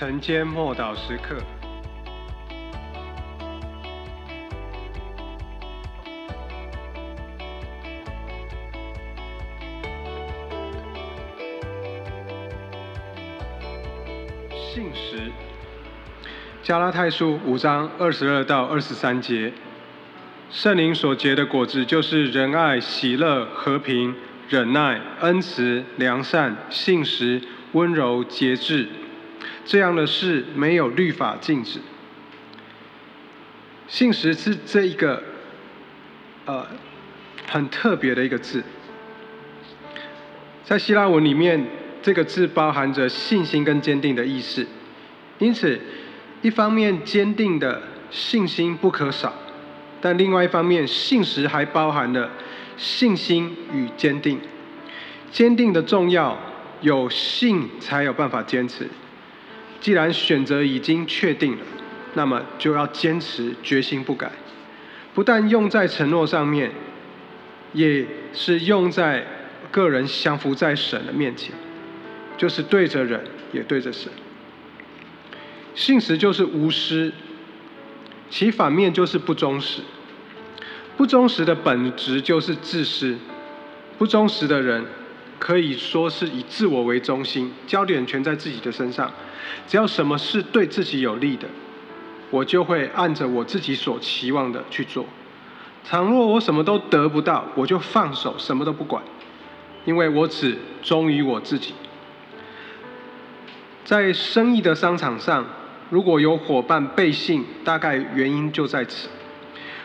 晨间默祷时刻。信实，加拉太书五章二十二到二十三节，圣灵所结的果子就是仁爱、喜乐、和平、忍耐、恩慈、良善、信实、温柔、节制。这样的事没有律法禁止。信实是这一个呃很特别的一个字，在希腊文里面，这个字包含着信心跟坚定的意思。因此，一方面坚定的信心不可少，但另外一方面，信实还包含了信心与坚定。坚定的重要，有信才有办法坚持。既然选择已经确定了，那么就要坚持，决心不改。不但用在承诺上面，也是用在个人降服在神的面前，就是对着人，也对着神。信实就是无私，其反面就是不忠实。不忠实的本质就是自私，不忠实的人。可以说是以自我为中心，焦点全在自己的身上。只要什么是对自己有利的，我就会按着我自己所期望的去做。倘若我什么都得不到，我就放手，什么都不管，因为我只忠于我自己。在生意的商场上，如果有伙伴背信，大概原因就在此。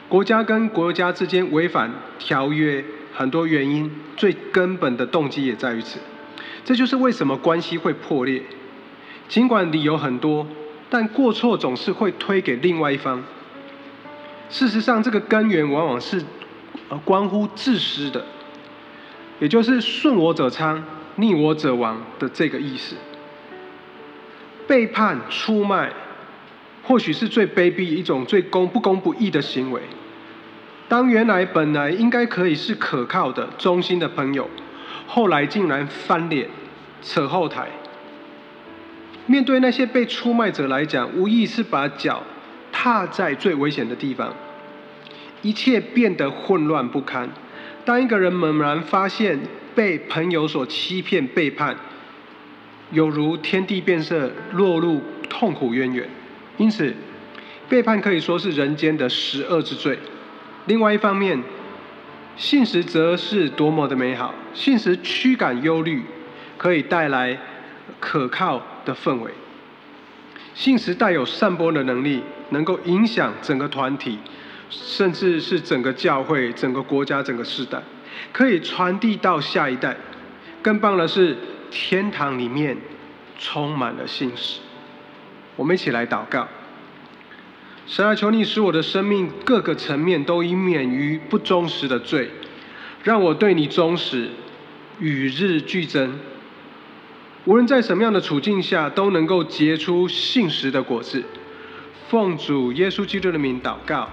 国家跟国家之间违反条约。很多原因，最根本的动机也在于此。这就是为什么关系会破裂。尽管理由很多，但过错总是会推给另外一方。事实上，这个根源往往是呃关乎自私的，也就是顺我者昌，逆我者亡的这个意思。背叛、出卖，或许是最卑鄙一种最公不公不义的行为。当原来本来应该可以是可靠的、忠心的朋友，后来竟然翻脸、扯后台。面对那些被出卖者来讲，无疑是把脚踏在最危险的地方，一切变得混乱不堪。当一个人猛然发现被朋友所欺骗、背叛，有如天地变色，落入痛苦渊源。因此，背叛可以说是人间的十恶之罪。另外一方面，信实则是多么的美好。信实驱赶忧虑，可以带来可靠的氛围。信实带有散播的能力，能够影响整个团体，甚至是整个教会、整个国家、整个时代，可以传递到下一代。更棒的是，天堂里面充满了信实。我们一起来祷告。神啊，求你使我的生命各个层面都已免于不忠实的罪，让我对你忠实，与日俱增。无论在什么样的处境下，都能够结出信实的果子。奉主耶稣基督的名祷告，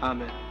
阿门。